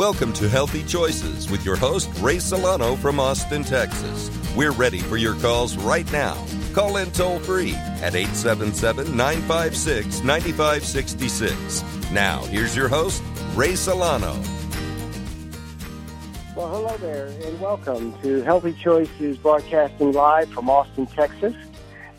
Welcome to Healthy Choices with your host, Ray Solano from Austin, Texas. We're ready for your calls right now. Call in toll free at 877 956 9566. Now, here's your host, Ray Solano. Well, hello there, and welcome to Healthy Choices broadcasting live from Austin, Texas.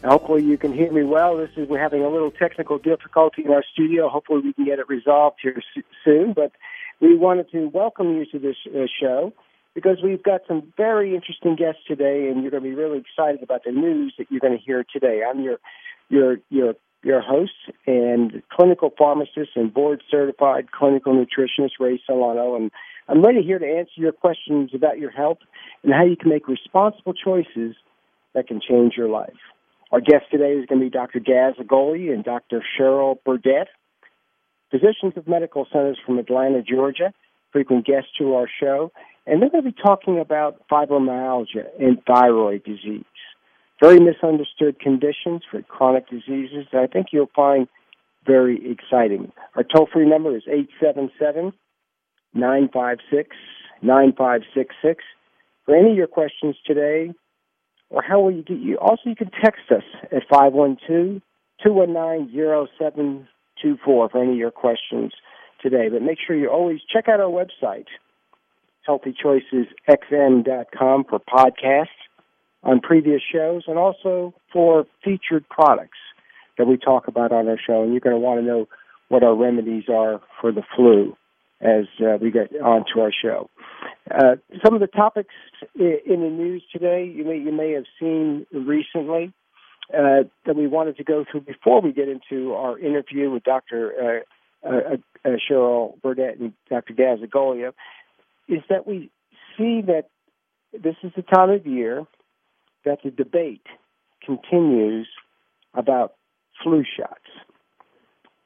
hopefully, you can hear me well. This is we're having a little technical difficulty in our studio. Hopefully, we can get it resolved here soon. But we wanted to welcome you to this uh, show because we've got some very interesting guests today, and you're going to be really excited about the news that you're going to hear today. I'm your your your your host and clinical pharmacist and board certified clinical nutritionist Ray Solano, and I'm ready here to answer your questions about your health and how you can make responsible choices that can change your life. Our guest today is going to be Dr. Gaz Agoli and Dr. Cheryl Burdette physicians of medical centers from Atlanta, Georgia, frequent guests to our show, and they're going to be talking about fibromyalgia and thyroid disease. Very misunderstood conditions for chronic diseases that I think you'll find very exciting. Our toll free number is 877 956 9566. For any of your questions today, or how will you get you? Also, you can text us at 512 219 two four for any of your questions today. But make sure you always check out our website, healthychoicesxm.com for podcasts on previous shows and also for featured products that we talk about on our show. And you're going to want to know what our remedies are for the flu as uh, we get on to our show. Uh, some of the topics in the news today you may you may have seen recently uh, that we wanted to go through before we get into our interview with Dr. Uh, uh, uh, Cheryl Burdette and Dr. Gaz Agoli is that we see that this is the time of year that the debate continues about flu shots.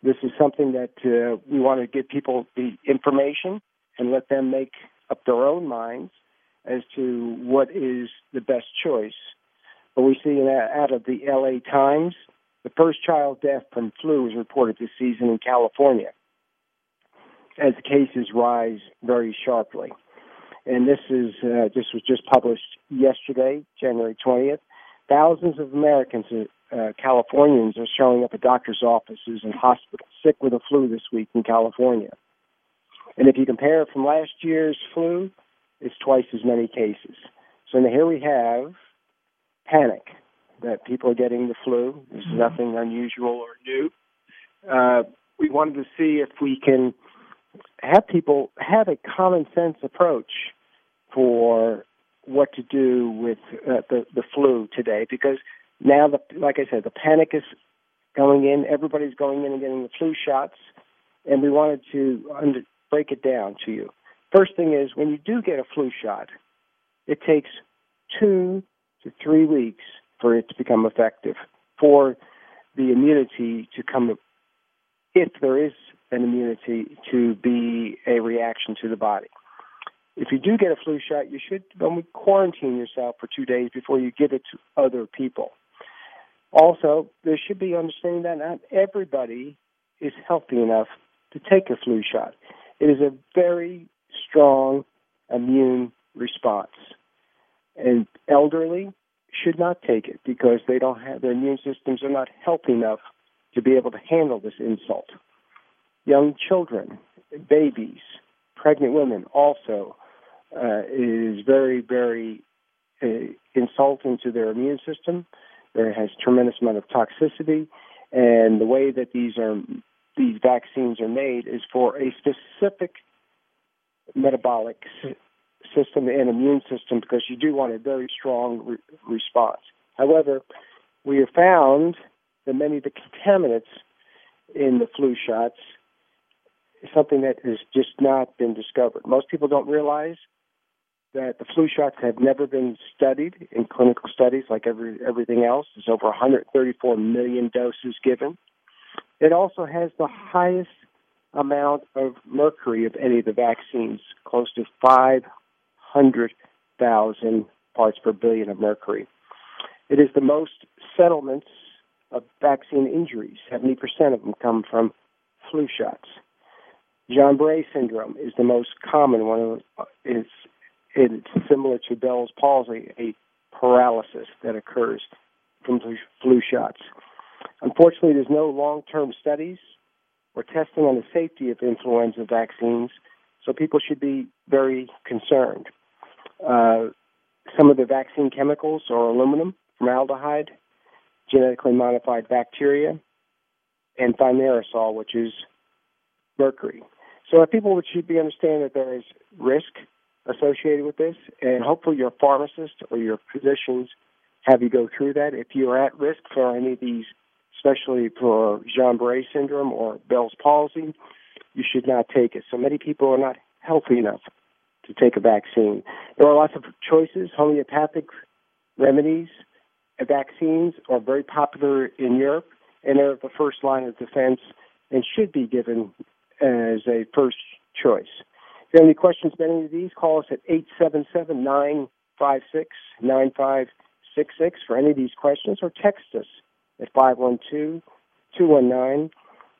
This is something that uh, we want to give people the information and let them make up their own minds as to what is the best choice but we see that out of the LA Times, the first child death from flu was reported this season in California as the cases rise very sharply. And this is uh, this was just published yesterday, January 20th. Thousands of Americans, uh, Californians, are showing up at doctors' offices and hospitals sick with the flu this week in California. And if you compare it from last year's flu, it's twice as many cases. So now here we have panic that people are getting the flu. There's mm-hmm. nothing unusual or new. Uh, we wanted to see if we can have people have a common sense approach for what to do with uh, the the flu today because now the like I said the panic is going in everybody's going in and getting the flu shots and we wanted to under, break it down to you first thing is when you do get a flu shot it takes 2 to three weeks for it to become effective, for the immunity to come, if there is an immunity, to be a reaction to the body. If you do get a flu shot, you should only quarantine yourself for two days before you give it to other people. Also, there should be understanding that not everybody is healthy enough to take a flu shot. It is a very strong immune response and elderly should not take it because they don't have their immune systems are not healthy enough to be able to handle this insult. Young children, babies, pregnant women also uh, is very, very uh, insulting to their immune system. There has tremendous amount of toxicity, and the way that these are these vaccines are made is for a specific metabolic system and immune system because you do want a very strong re- response. However, we have found that many of the contaminants in the flu shots is something that has just not been discovered. Most people don't realize that the flu shots have never been studied in clinical studies like every, everything else. There's over 134 million doses given. It also has the highest amount of mercury of any of the vaccines, close to 5 100,000 parts per billion of mercury. It is the most settlements of vaccine injuries. 70% of them come from flu shots. Guillain-Barré syndrome is the most common one. It's, it's similar to Bell's palsy, a paralysis that occurs from flu shots. Unfortunately, there's no long-term studies or testing on the safety of influenza vaccines, so people should be very concerned. Uh, some of the vaccine chemicals are aluminum, formaldehyde, genetically modified bacteria, and thimerosal, which is mercury. So people should be understand that there is risk associated with this, and hopefully your pharmacist or your physicians have you go through that. If you're at risk for any of these, especially for Guillain-Barré syndrome or Bell's palsy, you should not take it. So many people are not healthy enough to take a vaccine. There are lots of choices. Homeopathic remedies, vaccines are very popular in Europe, and they're the first line of defense and should be given as a first choice. If you have any questions about any of these, call us at 877 956 9566 for any of these questions or text us at 512 219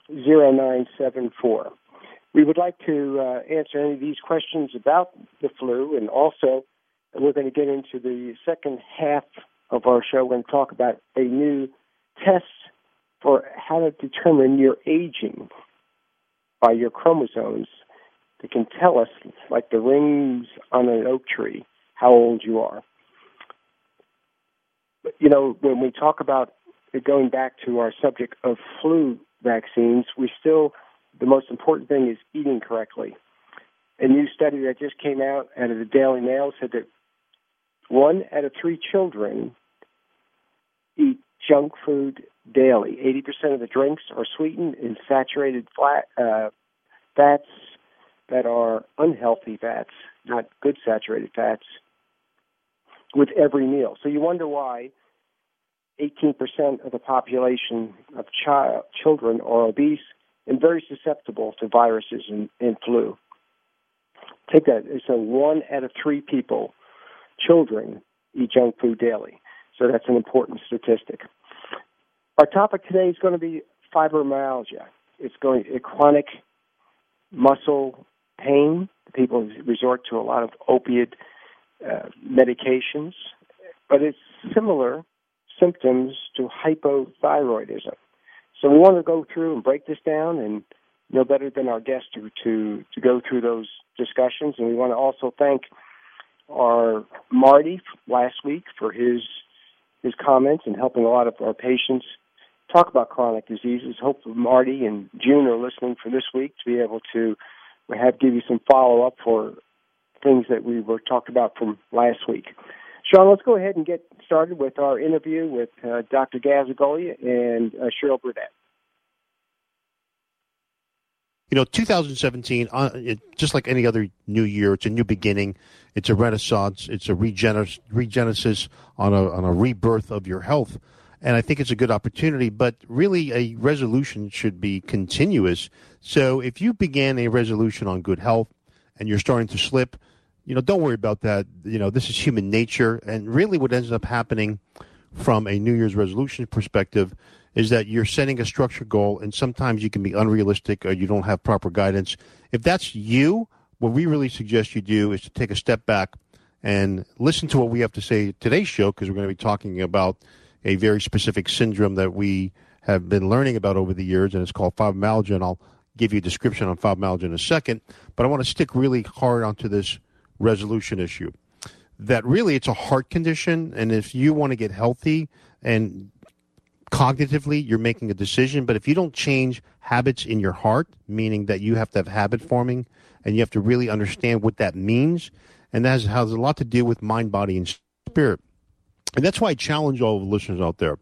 0974. We would like to uh, answer any of these questions about the flu, and also we're going to get into the second half of our show and talk about a new test for how to determine your aging by your chromosomes that can tell us, like the rings on an oak tree, how old you are. But, you know, when we talk about going back to our subject of flu vaccines, we still, the most important thing is eating correctly. A new study that just came out out of the Daily Mail said that one out of three children eat junk food daily. 80% of the drinks are sweetened in saturated flat, uh, fats that are unhealthy fats, not good saturated fats, with every meal. So you wonder why 18% of the population of child, children are obese and very susceptible to viruses and, and flu. Take that. So one out of three people, children, eat junk food daily. So that's an important statistic. Our topic today is going to be fibromyalgia. It's going to chronic muscle pain. People resort to a lot of opiate uh, medications, but it's similar symptoms to hypothyroidism. So we want to go through and break this down and know better than our guests to, to, to go through those discussions. And we want to also thank our Marty last week for his his comments and helping a lot of our patients talk about chronic diseases. Hope Marty and June are listening for this week to be able to have give you some follow up for things that we were talked about from last week. Sean, let's go ahead and get started with our interview with uh, Dr. Gazzaglia and uh, Cheryl Burdette. You know, 2017, uh, it, just like any other new year, it's a new beginning. It's a renaissance. It's a regenesis on a, on a rebirth of your health. And I think it's a good opportunity, but really a resolution should be continuous. So if you began a resolution on good health and you're starting to slip, you know, don't worry about that. You know, this is human nature. And really what ends up happening from a New Year's resolution perspective is that you're setting a structured goal and sometimes you can be unrealistic or you don't have proper guidance. If that's you, what we really suggest you do is to take a step back and listen to what we have to say today's show because we're going to be talking about a very specific syndrome that we have been learning about over the years, and it's called fibromyalgia. And I'll give you a description on fibromyalgia in a second. But I want to stick really hard onto this resolution issue. That really it's a heart condition, and if you want to get healthy and cognitively you're making a decision, but if you don't change habits in your heart, meaning that you have to have habit forming and you have to really understand what that means, and that has, has a lot to do with mind, body, and spirit. And that's why I challenge all the listeners out there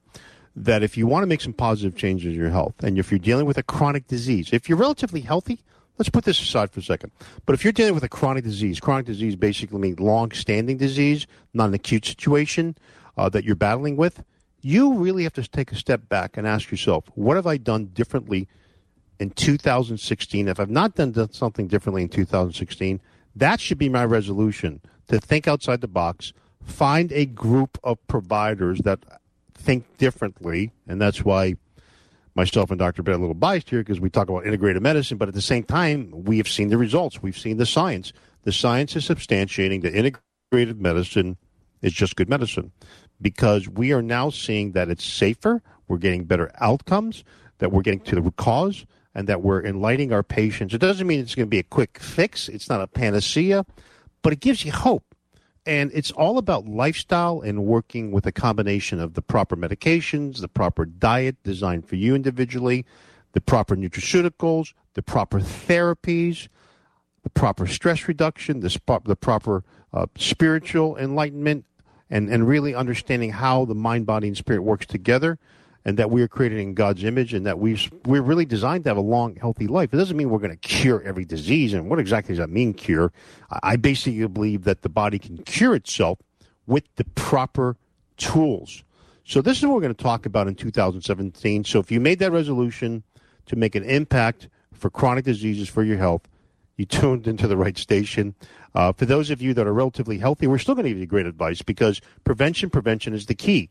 that if you want to make some positive changes in your health, and if you're dealing with a chronic disease, if you're relatively healthy, let's put this aside for a second. But if you're dealing with a chronic disease, chronic disease basically means long-standing disease, not an acute situation uh, that you're battling with, you really have to take a step back and ask yourself, what have I done differently in 2016? If I've not done something differently in 2016, that should be my resolution to think outside the box, find a group of providers that think differently, and that's why myself and Dr. Ben a little biased here because we talk about integrative medicine, but at the same time, we have seen the results. We've seen the science. The science is substantiating that integrative medicine is just good medicine because we are now seeing that it's safer, we're getting better outcomes, that we're getting to the root cause, and that we're enlightening our patients. It doesn't mean it's going to be a quick fix, it's not a panacea, but it gives you hope. And it's all about lifestyle and working with a combination of the proper medications, the proper diet designed for you individually, the proper nutraceuticals, the proper therapies, the proper stress reduction, the, sp- the proper uh, spiritual enlightenment, and, and really understanding how the mind, body, and spirit works together and that we are created in God's image and that we we're really designed to have a long, healthy life. It doesn't mean we're going to cure every disease. And what exactly does that mean, cure? I basically believe that the body can cure itself with the proper tools. So this is what we're going to talk about in 2017. So if you made that resolution to make an impact for chronic diseases for your health, you tuned into the right station. Uh, for those of you that are relatively healthy, we're still going to give you great advice because prevention, prevention is the key.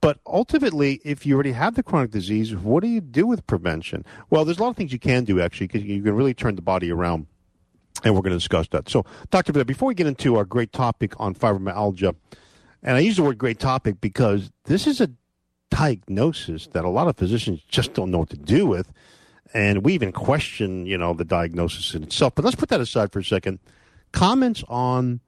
But ultimately, if you already have the chronic disease, what do you do with prevention? Well, there's a lot of things you can do actually because you can really turn the body around. And we're going to discuss that. So, Dr. Blair, before we get into our great topic on fibromyalgia, and I use the word great topic because this is a diagnosis that a lot of physicians just don't know what to do with. And we even question, you know, the diagnosis in itself. But let's put that aside for a second. Comments on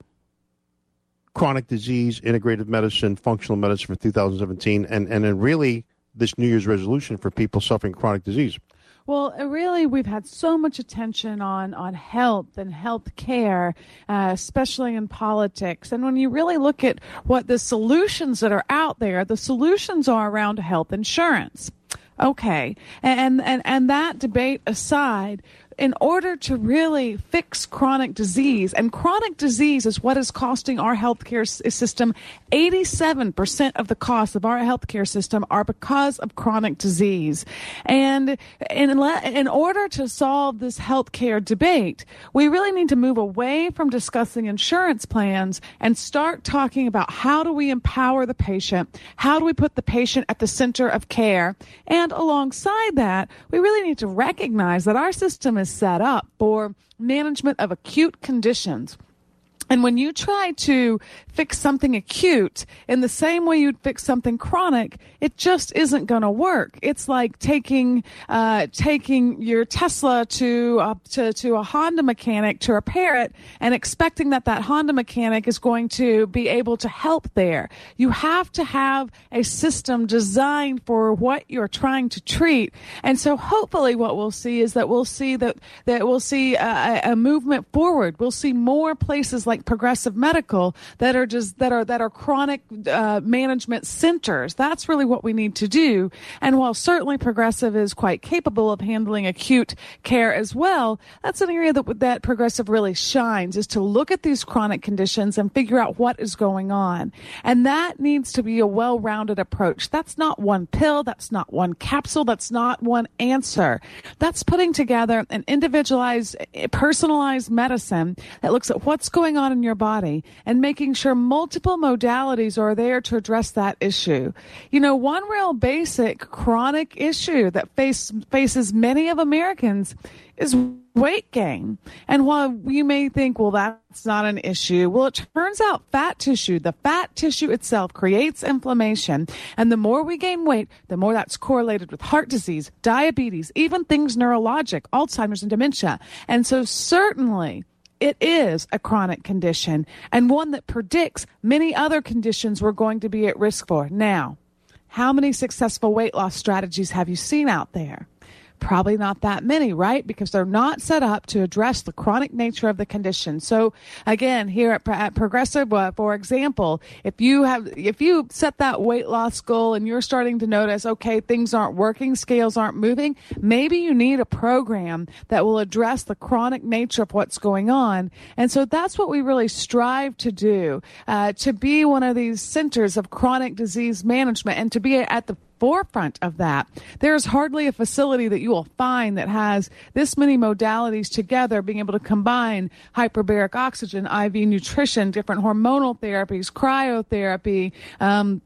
chronic disease, integrative medicine, functional medicine for 2017, and, and then really this New Year's resolution for people suffering chronic disease? Well, uh, really, we've had so much attention on, on health and health care, uh, especially in politics. And when you really look at what the solutions that are out there, the solutions are around health insurance. Okay. And, and, and that debate aside, in order to really fix chronic disease, and chronic disease is what is costing our healthcare system 87% of the costs of our healthcare system are because of chronic disease. And in, in order to solve this healthcare debate, we really need to move away from discussing insurance plans and start talking about how do we empower the patient? How do we put the patient at the center of care? And alongside that, we really need to recognize that our system is set up for management of acute conditions. And when you try to fix something acute in the same way you'd fix something chronic, it just isn't going to work. It's like taking uh, taking your Tesla to, uh, to to a Honda mechanic to repair it and expecting that that Honda mechanic is going to be able to help there. You have to have a system designed for what you're trying to treat. And so hopefully what we'll see is that we'll see that that we'll see a, a movement forward. We'll see more places like like progressive medical that are just that are that are chronic uh, management centers. That's really what we need to do. And while certainly progressive is quite capable of handling acute care as well, that's an area that that progressive really shines is to look at these chronic conditions and figure out what is going on. And that needs to be a well-rounded approach. That's not one pill. That's not one capsule. That's not one answer. That's putting together an individualized, personalized medicine that looks at what's going on on in your body and making sure multiple modalities are there to address that issue. You know, one real basic chronic issue that face, faces many of Americans is weight gain. And while you may think, well, that's not an issue, well, it turns out fat tissue, the fat tissue itself creates inflammation. And the more we gain weight, the more that's correlated with heart disease, diabetes, even things neurologic, Alzheimer's and dementia. And so certainly it is a chronic condition and one that predicts many other conditions we're going to be at risk for. Now, how many successful weight loss strategies have you seen out there? Probably not that many, right? Because they're not set up to address the chronic nature of the condition. So again, here at, at Progressive, uh, for example, if you have, if you set that weight loss goal and you're starting to notice, okay, things aren't working, scales aren't moving, maybe you need a program that will address the chronic nature of what's going on. And so that's what we really strive to do, uh, to be one of these centers of chronic disease management and to be at the forefront of that. There's hardly a facility that you will find that has this many modalities together, being able to combine hyperbaric oxygen, IV nutrition, different hormonal therapies, cryotherapy, um,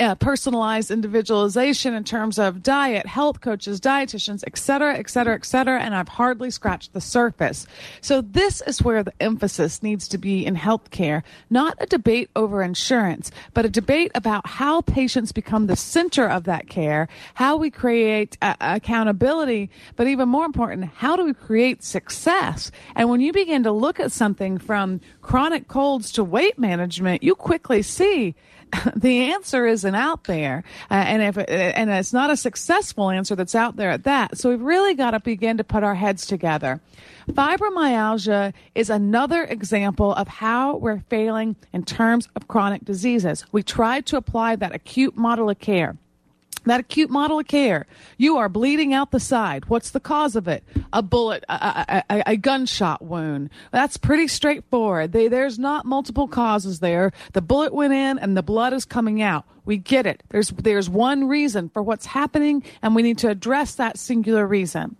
uh, personalized individualization in terms of diet, health coaches, dietitians, et cetera, et cetera, et cetera. And I've hardly scratched the surface. So this is where the emphasis needs to be in healthcare, not a debate over insurance, but a debate about how patients become the center of that care, how we create uh, accountability, but even more important, how do we create success? And when you begin to look at something from chronic colds to weight management, you quickly see the answer isn't out there, uh, and if and it's not a successful answer that's out there at that. So we've really got to begin to put our heads together. Fibromyalgia is another example of how we're failing in terms of chronic diseases. We tried to apply that acute model of care that acute model of care. You are bleeding out the side. What's the cause of it? A bullet, a, a, a gunshot wound. That's pretty straightforward. They, there's not multiple causes there. The bullet went in and the blood is coming out. We get it. There's, there's one reason for what's happening and we need to address that singular reason.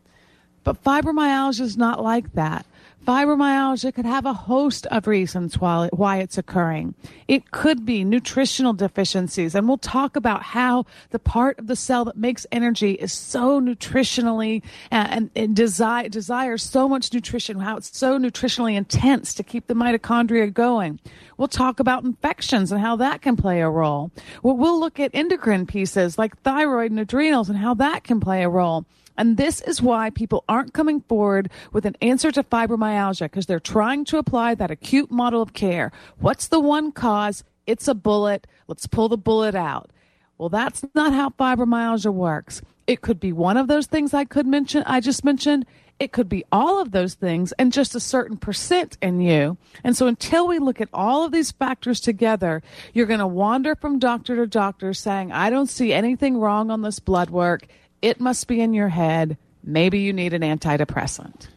But fibromyalgia is not like that. Fibromyalgia could have a host of reasons why, why it's occurring. It could be nutritional deficiencies, and we'll talk about how the part of the cell that makes energy is so nutritionally uh, and, and desire, desires so much nutrition, how it's so nutritionally intense to keep the mitochondria going. We'll talk about infections and how that can play a role. We'll, we'll look at endocrine pieces like thyroid and adrenals and how that can play a role. And this is why people aren't coming forward with an answer to fibromyalgia because they're trying to apply that acute model of care. What's the one cause? It's a bullet. Let's pull the bullet out. Well, that's not how fibromyalgia works. It could be one of those things I could mention, I just mentioned. It could be all of those things and just a certain percent in you. And so until we look at all of these factors together, you're going to wander from doctor to doctor saying, I don't see anything wrong on this blood work. It must be in your head. Maybe you need an antidepressant.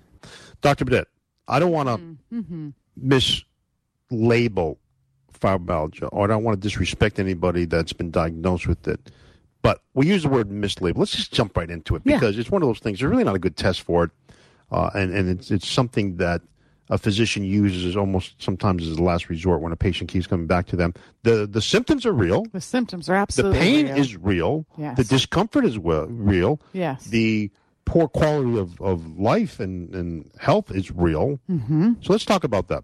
Dr. Burdette, I don't want to mm-hmm. mislabel fibromyalgia, or I don't want to disrespect anybody that's been diagnosed with it. But we use the word mislabel. Let's just jump right into it because yeah. it's one of those things. There's really not a good test for it, uh, and and it's it's something that a physician uses almost sometimes as a last resort when a patient keeps coming back to them. The the symptoms are real. The symptoms are absolutely The pain real. is real. Yes. The discomfort is well, real. Yes. The poor quality of, of life and, and health is real. Mm-hmm. So let's talk about that.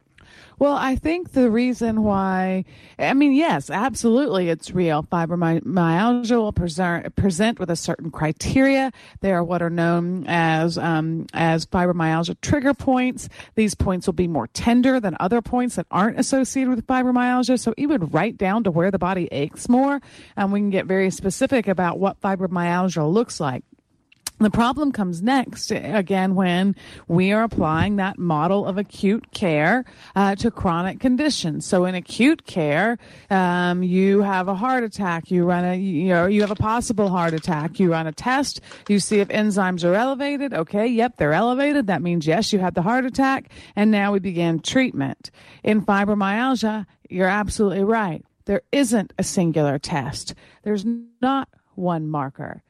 Well, I think the reason why, I mean, yes, absolutely, it's real. Fibromyalgia will present, present with a certain criteria. They are what are known as um, as fibromyalgia trigger points. These points will be more tender than other points that aren't associated with fibromyalgia. So even right down to where the body aches more, and we can get very specific about what fibromyalgia looks like. The problem comes next, again, when we are applying that model of acute care uh, to chronic conditions. So in acute care, um, you have a heart attack, you run a, you know, you have a possible heart attack, you run a test, you see if enzymes are elevated. Okay, yep, they're elevated. That means yes, you had the heart attack, and now we begin treatment. In fibromyalgia, you're absolutely right. There isn't a singular test. There's not one marker.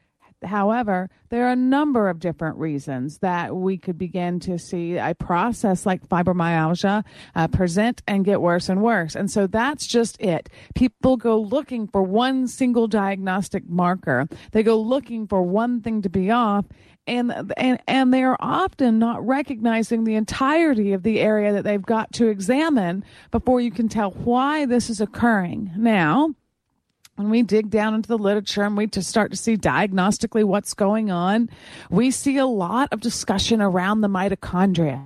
However, there are a number of different reasons that we could begin to see a process like fibromyalgia uh, present and get worse and worse. And so that's just it. People go looking for one single diagnostic marker. They go looking for one thing to be off and and and they are often not recognizing the entirety of the area that they've got to examine before you can tell why this is occurring. Now, when we dig down into the literature and we just start to see diagnostically what's going on, we see a lot of discussion around the mitochondria.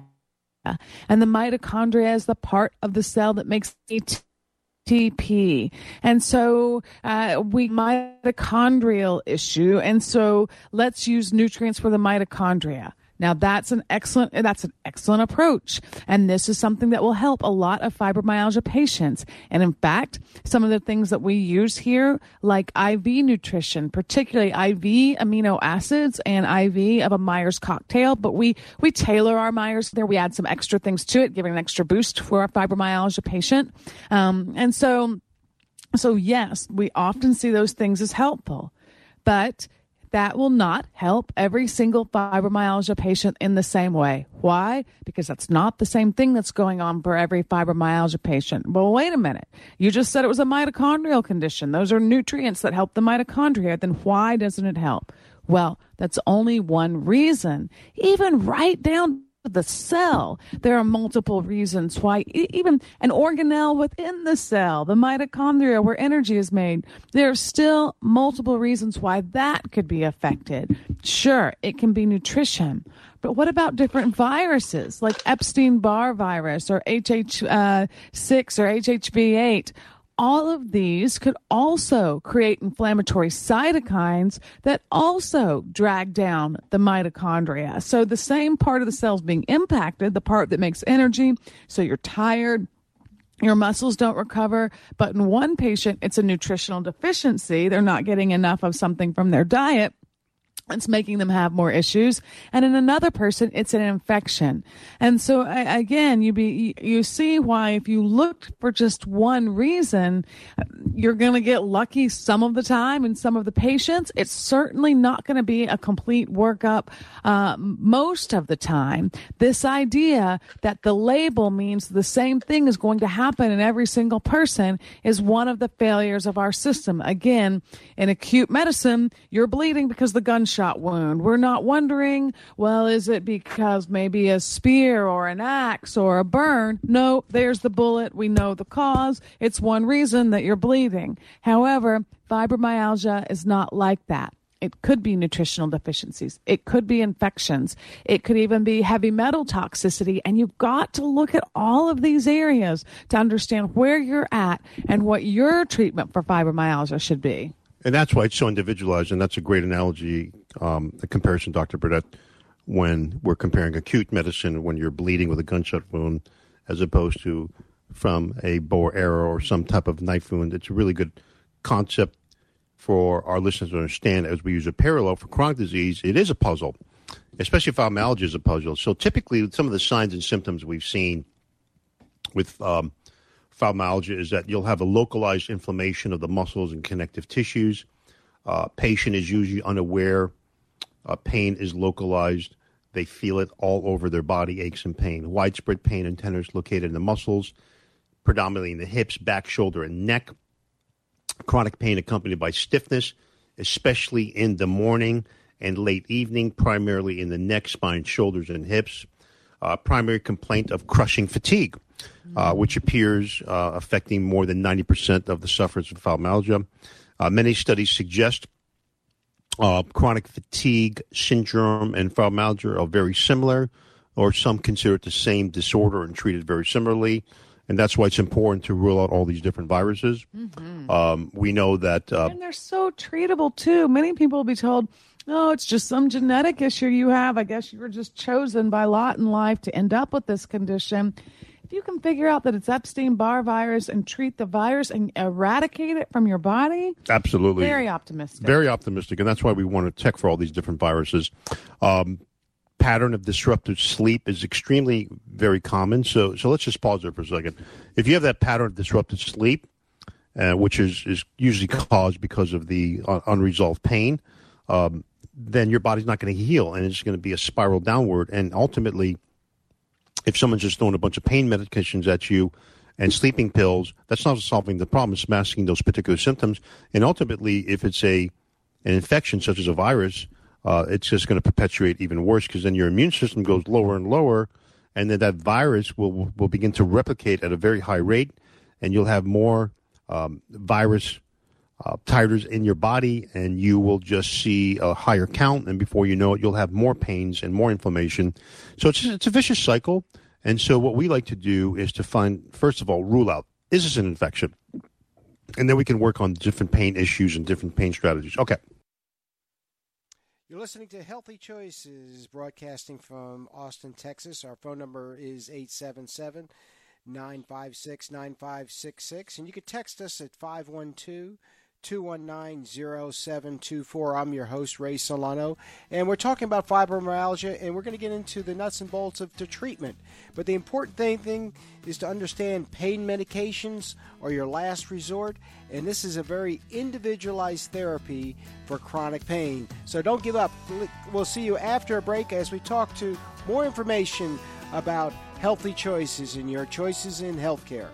And the mitochondria is the part of the cell that makes ATP. And so uh, we mitochondrial issue. And so let's use nutrients for the mitochondria. Now that's an excellent that's an excellent approach and this is something that will help a lot of fibromyalgia patients. And in fact, some of the things that we use here like IV nutrition, particularly IV amino acids and IV of a Myers cocktail, but we we tailor our Myers there we add some extra things to it, giving an extra boost for a fibromyalgia patient. Um, and so so yes, we often see those things as helpful. But that will not help every single fibromyalgia patient in the same way. Why? Because that's not the same thing that's going on for every fibromyalgia patient. Well, wait a minute. You just said it was a mitochondrial condition. Those are nutrients that help the mitochondria. Then why doesn't it help? Well, that's only one reason. Even right down the cell. There are multiple reasons why, even an organelle within the cell, the mitochondria where energy is made, there are still multiple reasons why that could be affected. Sure, it can be nutrition. But what about different viruses like Epstein Barr virus or HH6 uh, or HHV8? All of these could also create inflammatory cytokines that also drag down the mitochondria. So the same part of the cells being impacted, the part that makes energy, so you're tired, your muscles don't recover. But in one patient, it's a nutritional deficiency. They're not getting enough of something from their diet it's making them have more issues. And in another person it's an infection. And so again you be you see why if you look for just one reason you're going to get lucky some of the time in some of the patients. It's certainly not going to be a complete workup uh, most of the time. This idea that the label means the same thing is going to happen in every single person is one of the failures of our system. Again in acute medicine you're bleeding because the gunshot gunshot wound. We're not wondering, well, is it because maybe a spear or an axe or a burn? No, there's the bullet. We know the cause. It's one reason that you're bleeding. However, fibromyalgia is not like that. It could be nutritional deficiencies. It could be infections. It could even be heavy metal toxicity. And you've got to look at all of these areas to understand where you're at and what your treatment for fibromyalgia should be. And that's why it's so individualized. And that's a great analogy, um, the comparison, Dr. Burdette, when we're comparing acute medicine when you're bleeding with a gunshot wound as opposed to from a bow or arrow or some type of knife wound. It's a really good concept for our listeners to understand as we use a parallel for chronic disease. It is a puzzle, especially fibromyalgia is a puzzle. So typically, some of the signs and symptoms we've seen with um, fibromyalgia is that you'll have a localized inflammation of the muscles and connective tissues. Uh, patient is usually unaware. Uh, pain is localized. They feel it all over their body, aches and pain. Widespread pain and tenderness located in the muscles, predominantly in the hips, back, shoulder, and neck. Chronic pain accompanied by stiffness, especially in the morning and late evening, primarily in the neck, spine, shoulders, and hips. Uh, primary complaint of crushing fatigue uh, which appears uh, affecting more than 90% of the sufferers of fibromyalgia. Uh, many studies suggest uh, chronic fatigue syndrome and fibromyalgia are very similar, or some consider it the same disorder and treated very similarly. And that's why it's important to rule out all these different viruses. Mm-hmm. Um, we know that. Uh, and they're so treatable, too. Many people will be told, oh, it's just some genetic issue you have. I guess you were just chosen by lot in life to end up with this condition if you can figure out that it's Epstein Barr virus and treat the virus and eradicate it from your body, absolutely, very optimistic. Very optimistic, and that's why we want to check for all these different viruses. Um, pattern of disrupted sleep is extremely very common. So, so let's just pause there for a second. If you have that pattern of disrupted sleep, uh, which is is usually caused because of the uh, unresolved pain, um, then your body's not going to heal, and it's going to be a spiral downward, and ultimately if someone's just throwing a bunch of pain medications at you and sleeping pills, that's not solving the problem. It's masking those particular symptoms. And ultimately, if it's a an infection such as a virus, uh, it's just going to perpetuate even worse because then your immune system goes lower and lower, and then that virus will will begin to replicate at a very high rate, and you'll have more um, virus uh, titers in your body, and you will just see a higher count. And before you know it, you'll have more pains and more inflammation. So it's it's a vicious cycle. And so what we like to do is to find first of all rule out is this an infection, and then we can work on different pain issues and different pain strategies. Okay. You're listening to Healthy Choices, broadcasting from Austin, Texas. Our phone number is 877 956 9566, and you can text us at 512 219-0724. I'm your host, Ray Solano, and we're talking about fibromyalgia, and we're going to get into the nuts and bolts of the treatment. But the important thing, thing is to understand pain medications are your last resort, and this is a very individualized therapy for chronic pain. So don't give up. We'll see you after a break as we talk to more information about healthy choices and your choices in healthcare.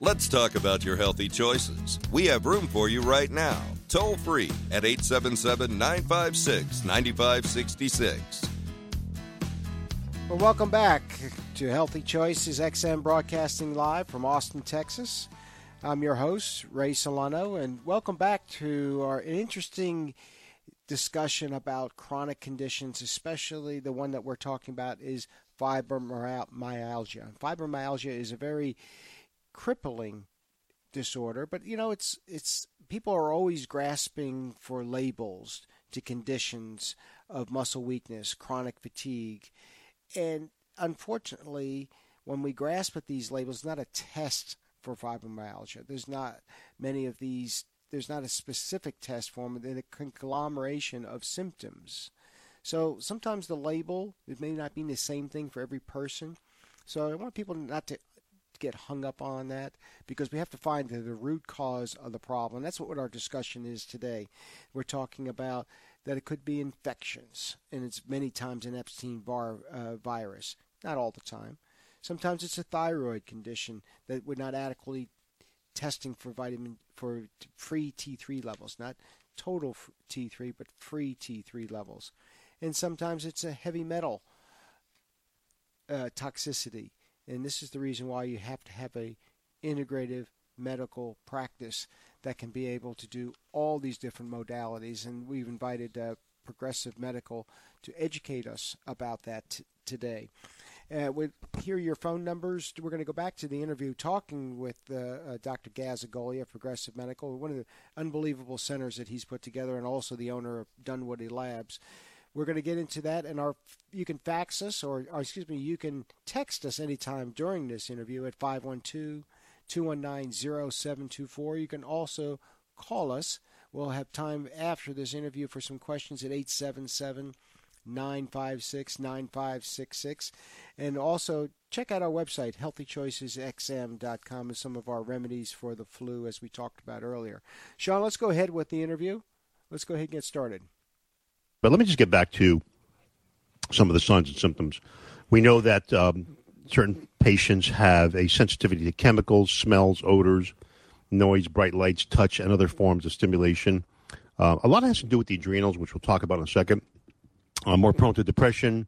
Let's talk about your healthy choices. We have room for you right now. Toll free at 877 956 9566. Well, welcome back to Healthy Choices XM Broadcasting Live from Austin, Texas. I'm your host, Ray Solano, and welcome back to our interesting discussion about chronic conditions, especially the one that we're talking about is fibromyalgia. Fibromyalgia is a very crippling disorder, but you know it's it's people are always grasping for labels to conditions of muscle weakness, chronic fatigue, and unfortunately, when we grasp at these labels, not a test for fibromyalgia. There's not many of these. There's not a specific test for them. They're a conglomeration of symptoms. So sometimes the label it may not mean the same thing for every person. So I want people not to get hung up on that because we have to find the, the root cause of the problem. That's what our discussion is today. We're talking about that it could be infections, and it's many times an Epstein Barr uh, virus, not all the time. Sometimes it's a thyroid condition that we're not adequately testing for vitamin for free T3 levels, not total T3, but free T3 levels. And sometimes it's a heavy metal uh, toxicity and this is the reason why you have to have a integrative medical practice that can be able to do all these different modalities. And we've invited uh, Progressive Medical to educate us about that t- today. Uh, we hear your phone numbers. We're going to go back to the interview talking with uh, uh, Dr. Gazzagolia of Progressive Medical, one of the unbelievable centers that he's put together, and also the owner of Dunwoody Labs. We're going to get into that, and our you can fax us, or, or excuse me, you can text us anytime during this interview at 512 219 0724. You can also call us. We'll have time after this interview for some questions at 877 956 9566. And also check out our website, healthychoicesxm.com, and some of our remedies for the flu, as we talked about earlier. Sean, let's go ahead with the interview. Let's go ahead and get started. But let me just get back to some of the signs and symptoms. We know that um, certain patients have a sensitivity to chemicals, smells, odors, noise, bright lights, touch, and other forms of stimulation. Uh, a lot has to do with the adrenals, which we'll talk about in a second. Uh, more prone to depression,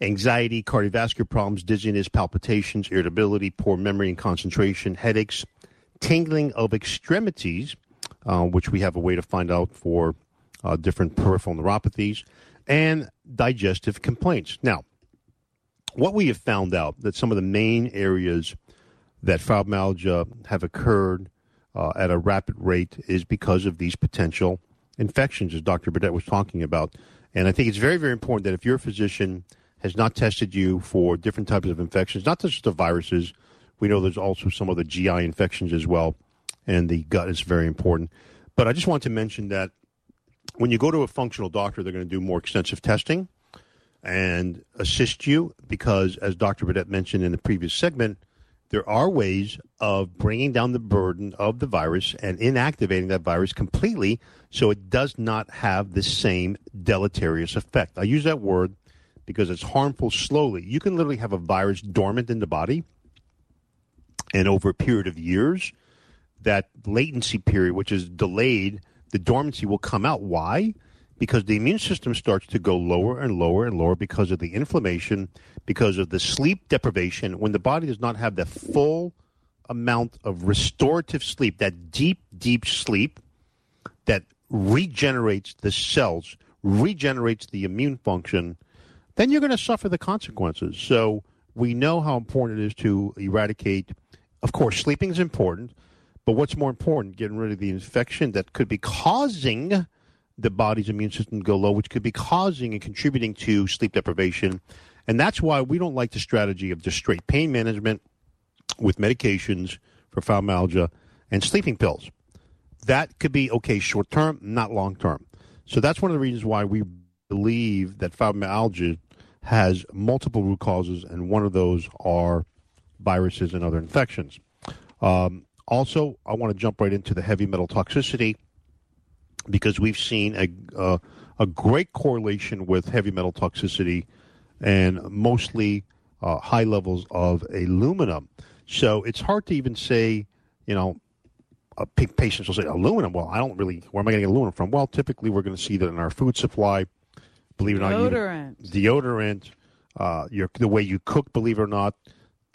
anxiety, cardiovascular problems, dizziness, palpitations, irritability, poor memory and concentration, headaches, tingling of extremities, uh, which we have a way to find out for uh, different peripheral neuropathies, and digestive complaints. Now, what we have found out that some of the main areas that fibromyalgia have occurred uh, at a rapid rate is because of these potential infections, as Dr. Burdette was talking about. And I think it's very, very important that if your physician has not tested you for different types of infections, not just the viruses, we know there's also some other GI infections as well, and the gut is very important. But I just want to mention that when you go to a functional doctor, they're going to do more extensive testing and assist you because, as Dr. Burdette mentioned in the previous segment, there are ways of bringing down the burden of the virus and inactivating that virus completely so it does not have the same deleterious effect. I use that word because it's harmful slowly. You can literally have a virus dormant in the body, and over a period of years, that latency period, which is delayed the dormancy will come out. Why? Because the immune system starts to go lower and lower and lower because of the inflammation, because of the sleep deprivation. When the body does not have the full amount of restorative sleep, that deep, deep sleep that regenerates the cells, regenerates the immune function, then you're going to suffer the consequences. So we know how important it is to eradicate. Of course, sleeping is important but what's more important, getting rid of the infection that could be causing the body's immune system to go low, which could be causing and contributing to sleep deprivation. And that's why we don't like the strategy of just straight pain management with medications for fibromyalgia and sleeping pills. That could be okay short term, not long term. So that's one of the reasons why we believe that fibromyalgia has multiple root causes, and one of those are viruses and other infections. Um, also, I want to jump right into the heavy metal toxicity because we've seen a uh, a great correlation with heavy metal toxicity and mostly uh, high levels of aluminum. So it's hard to even say, you know, uh, patients will say aluminum. Well, I don't really. Where am I getting aluminum from? Well, typically we're going to see that in our food supply. Believe it or not, deodorant, deodorant, uh, your the way you cook. Believe it or not,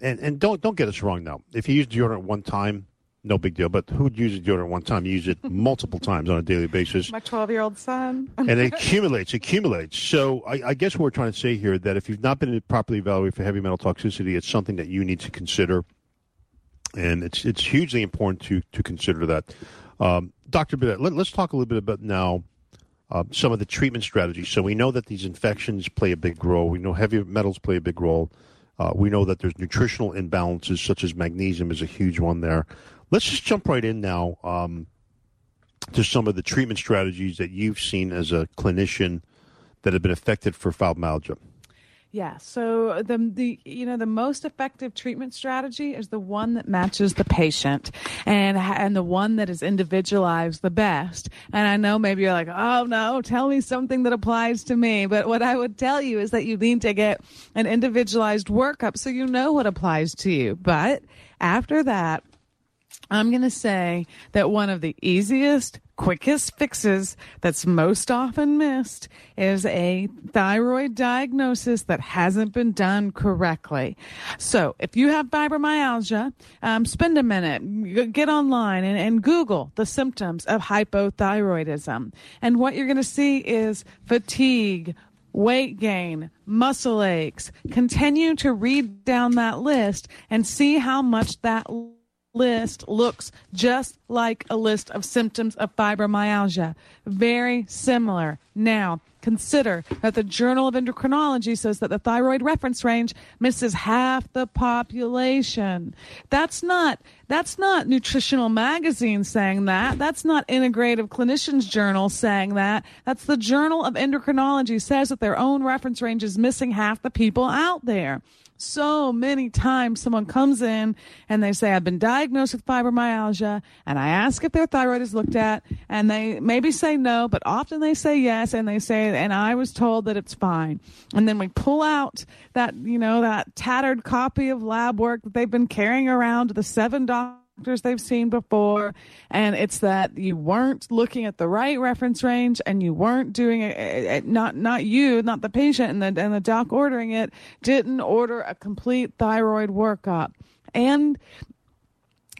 and and don't don't get us wrong now. If you use deodorant one time, no big deal. But who would use deodorant one time? You use it multiple times on a daily basis. My 12 year old son. and it accumulates, accumulates. So I, I, guess what we're trying to say here that if you've not been properly evaluated for heavy metal toxicity, it's something that you need to consider, and it's it's hugely important to to consider that. Um, Dr. Burdette, let, us talk a little bit about now uh, some of the treatment strategies. So we know that these infections play a big role. We know heavy metals play a big role. Uh, we know that there's nutritional imbalances, such as magnesium, is a huge one there. Let's just jump right in now um, to some of the treatment strategies that you've seen as a clinician that have been effective for fibromyalgia. Yeah. So the the you know the most effective treatment strategy is the one that matches the patient and and the one that is individualized the best. And I know maybe you're like, "Oh no, tell me something that applies to me." But what I would tell you is that you need to get an individualized workup so you know what applies to you. But after that, I'm going to say that one of the easiest, quickest fixes that's most often missed is a thyroid diagnosis that hasn't been done correctly. So if you have fibromyalgia, um, spend a minute, get online and, and Google the symptoms of hypothyroidism. And what you're going to see is fatigue, weight gain, muscle aches. Continue to read down that list and see how much that list looks just like a list of symptoms of fibromyalgia. Very similar. Now, consider that the Journal of Endocrinology says that the thyroid reference range misses half the population. That's not that's not Nutritional Magazine saying that. That's not Integrative Clinicians Journal saying that. That's the Journal of Endocrinology says that their own reference range is missing half the people out there so many times someone comes in and they say, I've been diagnosed with fibromyalgia, and I ask if their thyroid is looked at, and they maybe say no, but often they say yes, and they say, and I was told that it's fine. And then we pull out that, you know, that tattered copy of lab work that they've been carrying around the seven doctors doctors they've seen before and it's that you weren't looking at the right reference range and you weren't doing it, eh, eh, eh, not not you not the patient and the and the doc ordering it didn't order a complete thyroid workup. And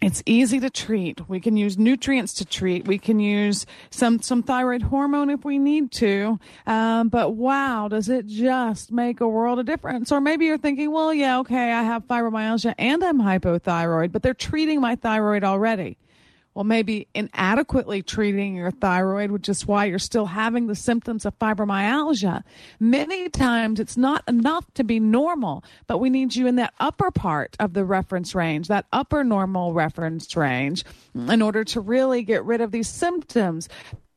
it's easy to treat. We can use nutrients to treat. We can use some some thyroid hormone if we need to. Um, but wow, does it just make a world of difference? Or maybe you're thinking, well, yeah, okay, I have fibromyalgia and I'm hypothyroid, but they're treating my thyroid already well, maybe inadequately treating your thyroid, which is why you're still having the symptoms of fibromyalgia. Many times it's not enough to be normal, but we need you in that upper part of the reference range, that upper normal reference range, in order to really get rid of these symptoms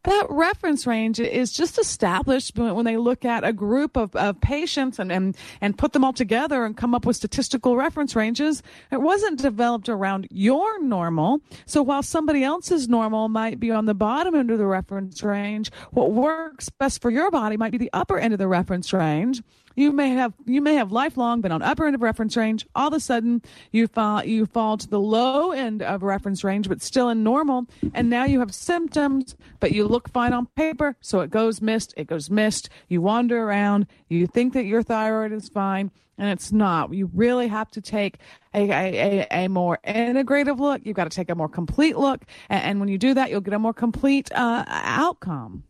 that reference range is just established when they look at a group of, of patients and, and, and put them all together and come up with statistical reference ranges. It wasn't developed around your normal. So while somebody else's normal might be on the bottom end of the reference range, what works best for your body might be the upper end of the reference range. You may have you may have lifelong been on upper end of reference range. All of a sudden, you fall you fall to the low end of reference range, but still in normal. And now you have symptoms, but you look fine on paper, so it goes missed. It goes missed. You wander around. You think that your thyroid is fine, and it's not. You really have to take a, a, a, more integrative look. You've got to take a more complete look, and, and when you do that, you'll get a more complete uh, outcome.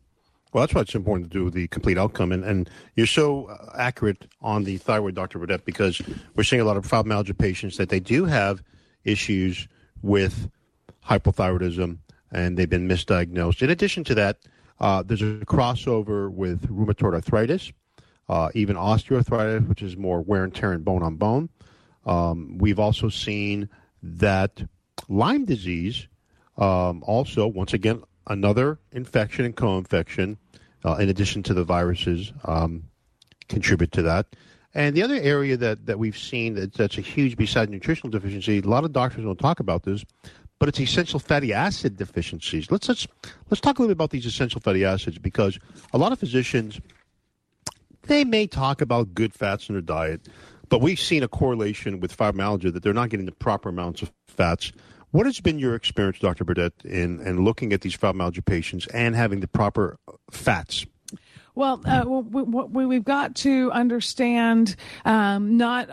Well, that's why it's important to do the complete outcome. And, and you're so uh, accurate on the thyroid, Dr. Burdette, because we're seeing a lot of fibromyalgia patients that they do have issues with hypothyroidism and they've been misdiagnosed. In addition to that, uh, there's a crossover with rheumatoid arthritis, uh, even osteoarthritis, which is more wear and tear and bone on bone. Um, we've also seen that Lyme disease, um, also, once again, another infection and co-infection uh, in addition to the viruses, um, contribute to that. And the other area that, that we've seen that, that's a huge, besides nutritional deficiency, a lot of doctors don't talk about this, but it's essential fatty acid deficiencies. Let's let's let's talk a little bit about these essential fatty acids because a lot of physicians they may talk about good fats in their diet, but we've seen a correlation with fibromyalgia that they're not getting the proper amounts of fats. What has been your experience, Dr. Burdette, in, in looking at these fibromyalgia patients and having the proper fats? Well, uh, we, have got to understand um, not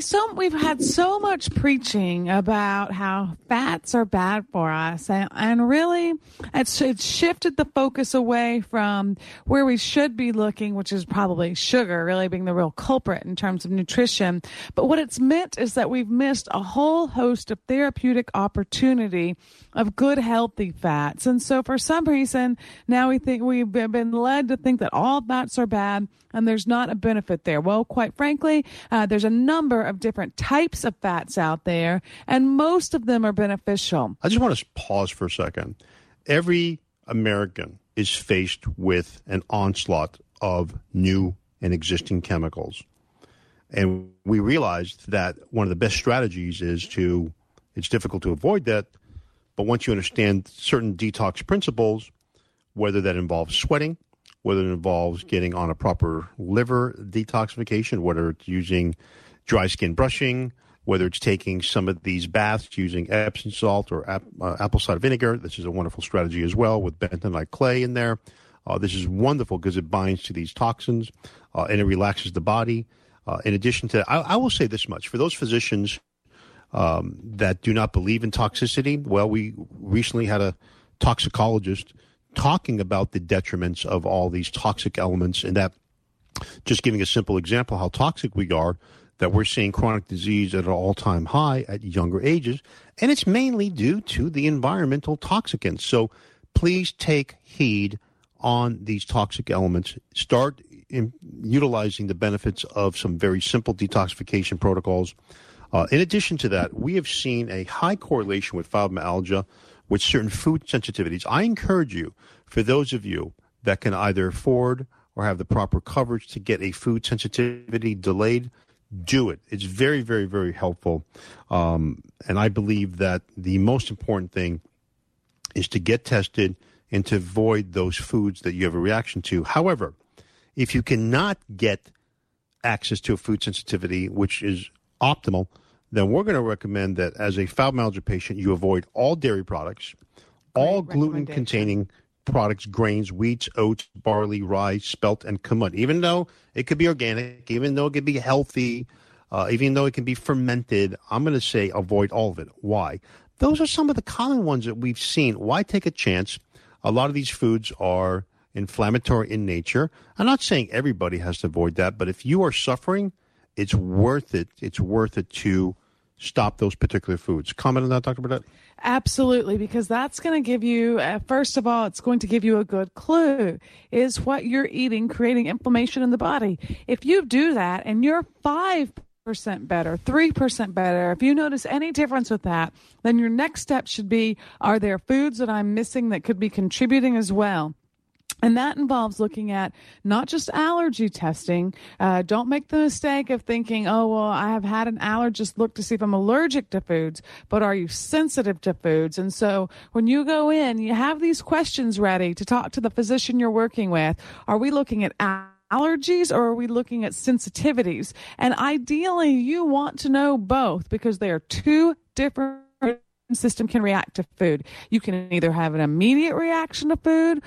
so we've had so much preaching about how fats are bad for us, and, and really it's, it's shifted the focus away from where we should be looking, which is probably sugar, really being the real culprit in terms of nutrition. But what it's meant is that we've missed a whole host of therapeutic opportunity of good, healthy fats, and so for some reason now we think we've been led to think that all fats are bad and there's not a benefit there. Well, quite frankly, uh, there's a number of different types of fats out there, and most of them are beneficial. I just want to pause for a second. Every American is faced with an onslaught of new and existing chemicals. And we realized that one of the best strategies is to, it's difficult to avoid that, but once you understand certain detox principles, whether that involves sweating, whether it involves getting on a proper liver detoxification, whether it's using dry skin brushing, whether it's taking some of these baths using Epsom salt or ap- uh, apple cider vinegar. This is a wonderful strategy as well with bentonite clay in there. Uh, this is wonderful because it binds to these toxins uh, and it relaxes the body. Uh, in addition to, I, I, will say this much for those physicians um, that do not believe in toxicity. Well, we recently had a toxicologist talking about the detriments of all these toxic elements and that just giving a simple example how toxic we are that we're seeing chronic disease at an all-time high at younger ages and it's mainly due to the environmental toxicants. So please take heed on these toxic elements. Start utilizing the benefits of some very simple detoxification protocols. Uh, in addition to that we have seen a high correlation with fibromyalgia with certain food sensitivities. I encourage you, for those of you that can either afford or have the proper coverage to get a food sensitivity delayed, do it. It's very, very, very helpful. Um, and I believe that the most important thing is to get tested and to avoid those foods that you have a reaction to. However, if you cannot get access to a food sensitivity, which is optimal, then we're going to recommend that as a fibromyalgia patient, you avoid all dairy products, Great all gluten containing products, grains, wheats, oats, barley, rye, spelt, and kamut. Even though it could be organic, even though it could be healthy, uh, even though it can be fermented, I'm going to say avoid all of it. Why? Those are some of the common ones that we've seen. Why take a chance? A lot of these foods are inflammatory in nature. I'm not saying everybody has to avoid that, but if you are suffering, it's worth it. It's worth it to stop those particular foods. Comment on that, Dr. Burdette? Absolutely, because that's going to give you, uh, first of all, it's going to give you a good clue. Is what you're eating creating inflammation in the body? If you do that and you're 5% better, 3% better, if you notice any difference with that, then your next step should be are there foods that I'm missing that could be contributing as well? And that involves looking at not just allergy testing. Uh, don't make the mistake of thinking, oh, well, I have had an allergist look to see if I'm allergic to foods, but are you sensitive to foods? And so when you go in, you have these questions ready to talk to the physician you're working with. Are we looking at allergies or are we looking at sensitivities? And ideally, you want to know both because they are two different system can react to food. You can either have an immediate reaction to food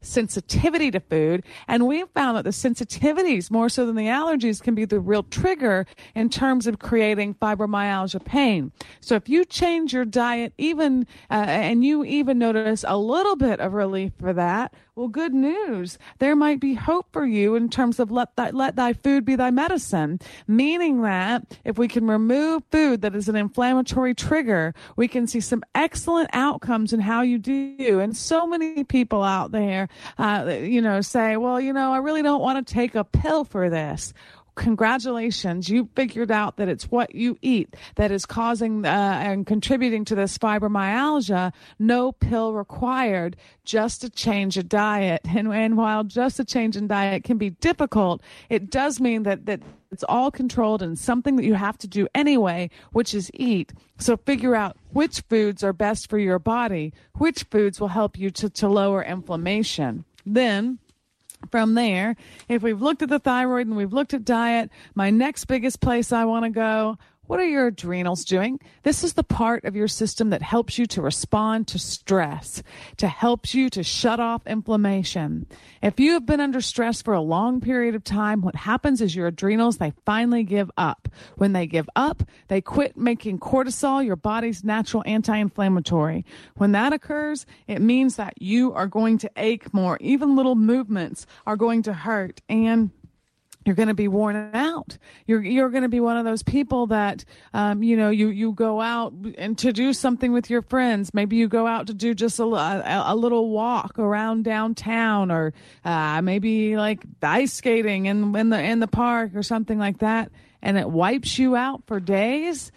sensitivity to food. And we've found that the sensitivities, more so than the allergies, can be the real trigger in terms of creating fibromyalgia pain. So if you change your diet, even, uh, and you even notice a little bit of relief for that, well, good news. There might be hope for you in terms of let thy, let thy food be thy medicine, meaning that if we can remove food that is an inflammatory trigger, we can see some excellent outcomes in how you do. And so many people out there, uh, you know, say, well, you know, I really don't want to take a pill for this congratulations, you figured out that it's what you eat that is causing uh, and contributing to this fibromyalgia. No pill required, just a change of diet. And, and while just a change in diet can be difficult, it does mean that, that it's all controlled and something that you have to do anyway, which is eat. So figure out which foods are best for your body, which foods will help you to, to lower inflammation. Then, from there, if we've looked at the thyroid and we've looked at diet, my next biggest place I want to go What are your adrenals doing? This is the part of your system that helps you to respond to stress, to helps you to shut off inflammation. If you have been under stress for a long period of time, what happens is your adrenals, they finally give up. When they give up, they quit making cortisol, your body's natural anti-inflammatory. When that occurs, it means that you are going to ache more. Even little movements are going to hurt. And you're going to be worn out. You're you're going to be one of those people that um, you know you you go out and to do something with your friends. Maybe you go out to do just a, a, a little walk around downtown, or uh, maybe like ice skating in in the in the park or something like that, and it wipes you out for days.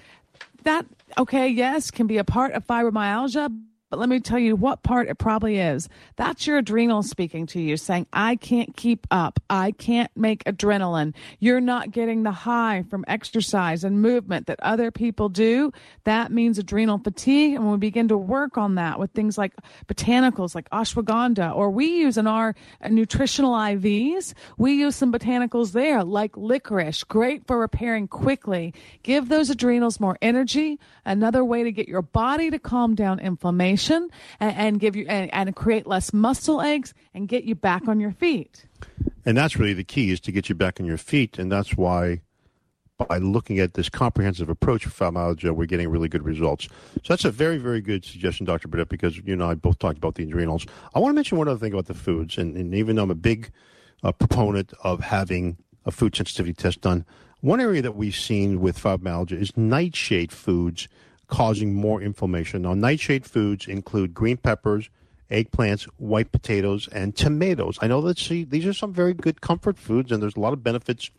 That okay, yes, can be a part of fibromyalgia but let me tell you what part it probably is. That's your adrenal speaking to you, saying, I can't keep up. I can't make adrenaline. You're not getting the high from exercise and movement that other people do. That means adrenal fatigue. And when we begin to work on that with things like botanicals, like ashwagandha, or we use in our uh, nutritional IVs, we use some botanicals there, like licorice, great for repairing quickly. Give those adrenals more energy. Another way to get your body to calm down inflammation and, and give you and, and create less muscle aches and get you back on your feet. And that's really the key is to get you back on your feet, and that's why by looking at this comprehensive approach for fibromyalgia, we're getting really good results. So that's a very, very good suggestion, Dr. Burdette, because you and I both talked about the adrenals. I want to mention one other thing about the foods, and, and even though I'm a big uh, proponent of having a food sensitivity test done, one area that we've seen with fibromyalgia is nightshade foods causing more inflammation. Now, nightshade foods include green peppers, eggplants, white potatoes, and tomatoes. I know that see these are some very good comfort foods, and there's a lot of benefits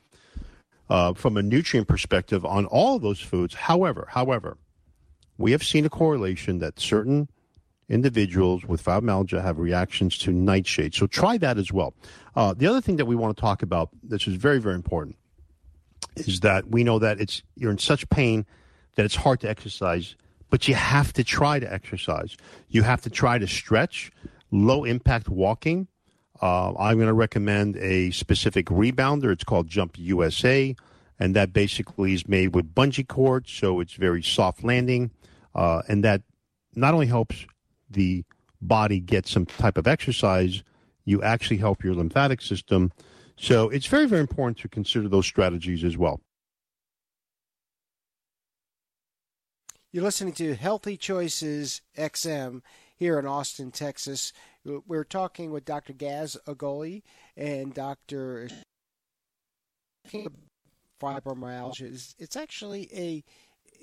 uh, from a nutrient perspective on all of those foods. However, however, we have seen a correlation that certain individuals with fibromyalgia have reactions to nightshade. So try that as well. Uh, the other thing that we want to talk about, this is very, very important, is that we know that it's you're in such pain that it's hard to exercise, but you have to try to exercise. You have to try to stretch, low impact walking. Uh, I'm going to recommend a specific rebounder. It's called Jump USA, and that basically is made with bungee cords, so it's very soft landing, uh, and that not only helps the body get some type of exercise, you actually help your lymphatic system. So it's very, very important to consider those strategies as well. You're listening to Healthy Choices XM here in Austin, Texas. We're talking with Dr. Gaz Agoli and Dr. Fibromyalgia. It's actually a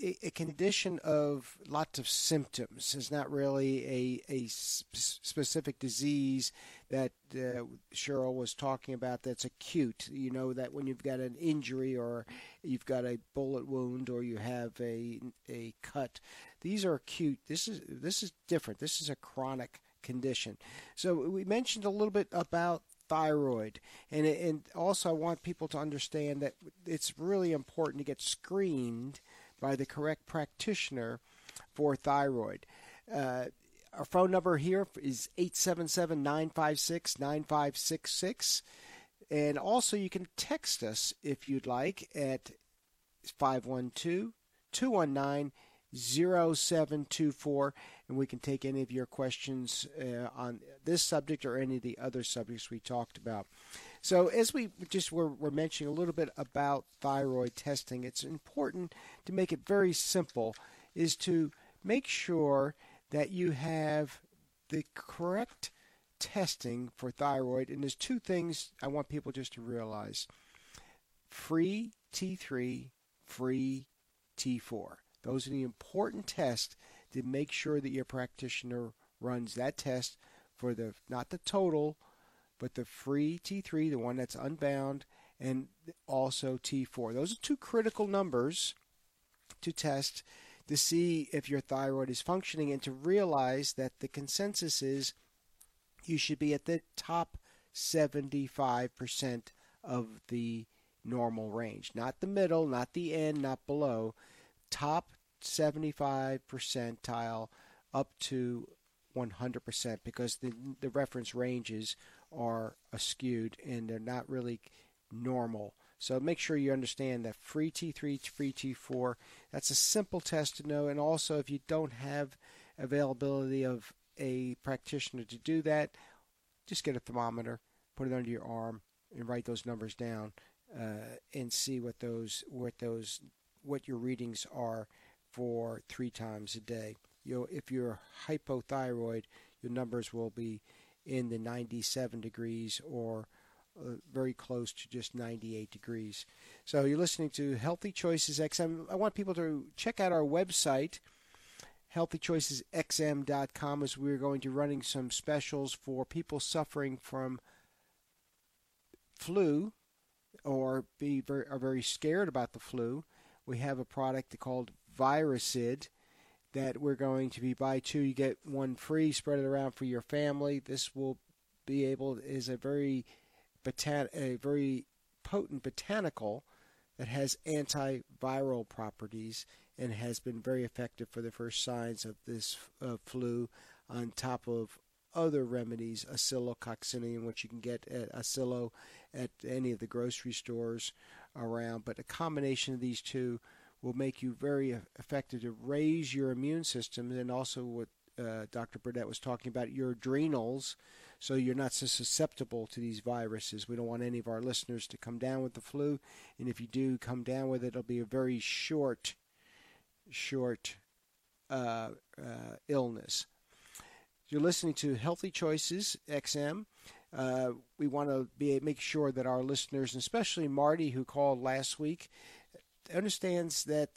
a condition of lots of symptoms. It's not really a, a specific disease that uh, Cheryl was talking about that's acute. You know, that when you've got an injury or you've got a bullet wound or you have a, a cut, these are acute. This is, this is different. This is a chronic condition. So we mentioned a little bit about thyroid. And, and also, I want people to understand that it's really important to get screened by the correct practitioner for thyroid. Uh, our phone number here is 877 956 9566. And also, you can text us if you'd like at 512 219 0724, and we can take any of your questions uh, on this subject or any of the other subjects we talked about. So, as we just were, were mentioning a little bit about thyroid testing, it's important to make it very simple, is to make sure that you have the correct testing for thyroid. And there's two things I want people just to realize free T3, free T4. Those are the important tests to make sure that your practitioner runs that test for the not the total but the free T3, the one that's unbound, and also T4. Those are two critical numbers to test to see if your thyroid is functioning and to realize that the consensus is you should be at the top 75% of the normal range. Not the middle, not the end, not below. Top 75 percentile up to 100% because the, the reference ranges are askewed and they're not really normal. So make sure you understand that free T3, free T4. That's a simple test to know. And also, if you don't have availability of a practitioner to do that, just get a thermometer, put it under your arm, and write those numbers down, uh, and see what those what those what your readings are for three times a day. You know, if you're hypothyroid, your numbers will be in the 97 degrees or uh, very close to just 98 degrees. So you're listening to Healthy Choices XM. I want people to check out our website, healthychoicesxm.com, as we're going to be running some specials for people suffering from flu or be very, are very scared about the flu. We have a product called Virusid that we're going to be buy two. You get one free spread it around for your family. This will be able is a very botan- a very potent botanical that has antiviral properties and has been very effective for the first signs of this uh, flu on top of other remedies oscillococcinum which you can get at oscillo at any of the grocery stores around. But a combination of these two will make you very effective to raise your immune system and also what uh, Dr. Burdette was talking about your adrenals so you're not so susceptible to these viruses. We don't want any of our listeners to come down with the flu, and if you do come down with it, it'll be a very short, short uh, uh, illness. You're listening to Healthy Choices XM. Uh, we want to be make sure that our listeners, especially Marty, who called last week, understands that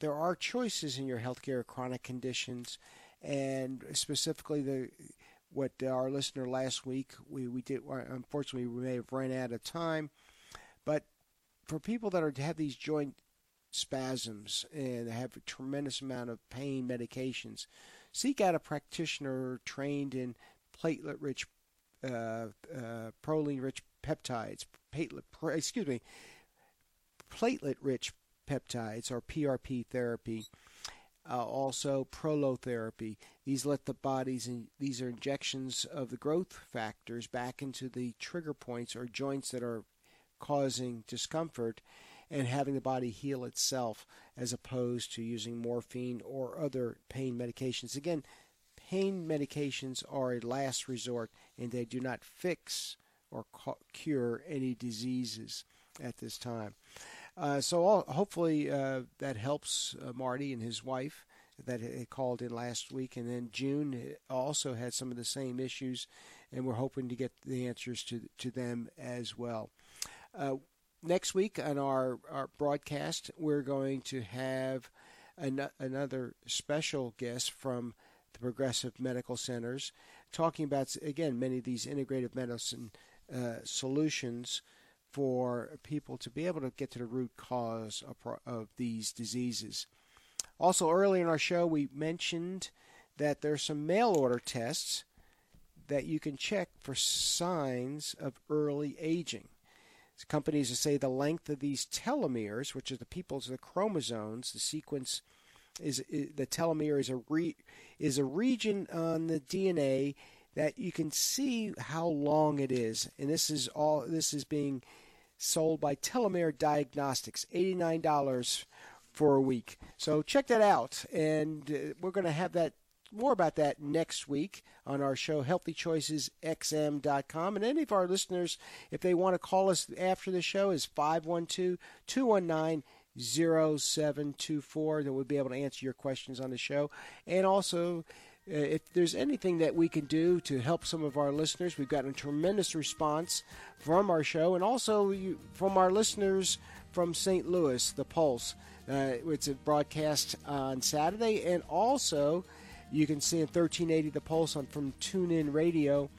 there are choices in your healthcare chronic conditions, and specifically the what our listener last week we, we did unfortunately we may have run out of time, but for people that are to have these joint spasms and have a tremendous amount of pain medications, seek out a practitioner trained in platelet-rich, uh, uh, proline-rich peptides, platelet, excuse me, platelet-rich peptides or PRP therapy. Uh, also prolotherapy. These let the bodies in, these are injections of the growth factors back into the trigger points or joints that are causing discomfort and having the body heal itself as opposed to using morphine or other pain medications. Again, pain medications are a last resort and they do not fix or cure any diseases at this time. Uh, so all, hopefully uh, that helps uh, Marty and his wife that had called in last week. And then June also had some of the same issues, and we're hoping to get the answers to to them as well. Uh, next week on our, our broadcast, we're going to have an, another special guest from the Progressive Medical Centers talking about, again, many of these integrative medicine uh, solutions for people to be able to get to the root cause of, of these diseases. Also, early in our show, we mentioned that there's some mail order tests that you can check for signs of early aging. Companies that say the length of these telomeres, which are the people's the chromosomes, the sequence is, is the telomere is a re, is a region on the DNA that you can see how long it is, and this is all this is being sold by Telomere Diagnostics, $89 for a week. So check that out. And uh, we're going to have that more about that next week on our show, healthychoicesxm.com. And any of our listeners, if they want to call us after the show, is 512 219 0724. Then we'll be able to answer your questions on the show. And also, if there's anything that we can do to help some of our listeners, we've gotten a tremendous response from our show and also from our listeners from St. Louis, The Pulse. Uh, it's a broadcast on Saturday, and also you can see in 1380 The Pulse on from TuneIn Radio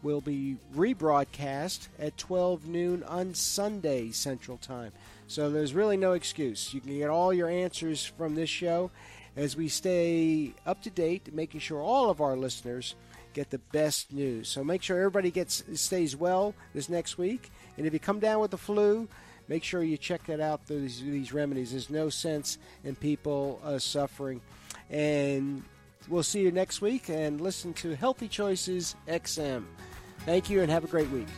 will be rebroadcast at 12 noon on Sunday Central Time. So there's really no excuse. You can get all your answers from this show as we stay up to date, making sure all of our listeners get the best news. So make sure everybody gets stays well this next week. And if you come down with the flu, make sure you check that out. These, these remedies. There's no sense in people uh, suffering. And we'll see you next week. And listen to Healthy Choices XM. Thank you, and have a great week.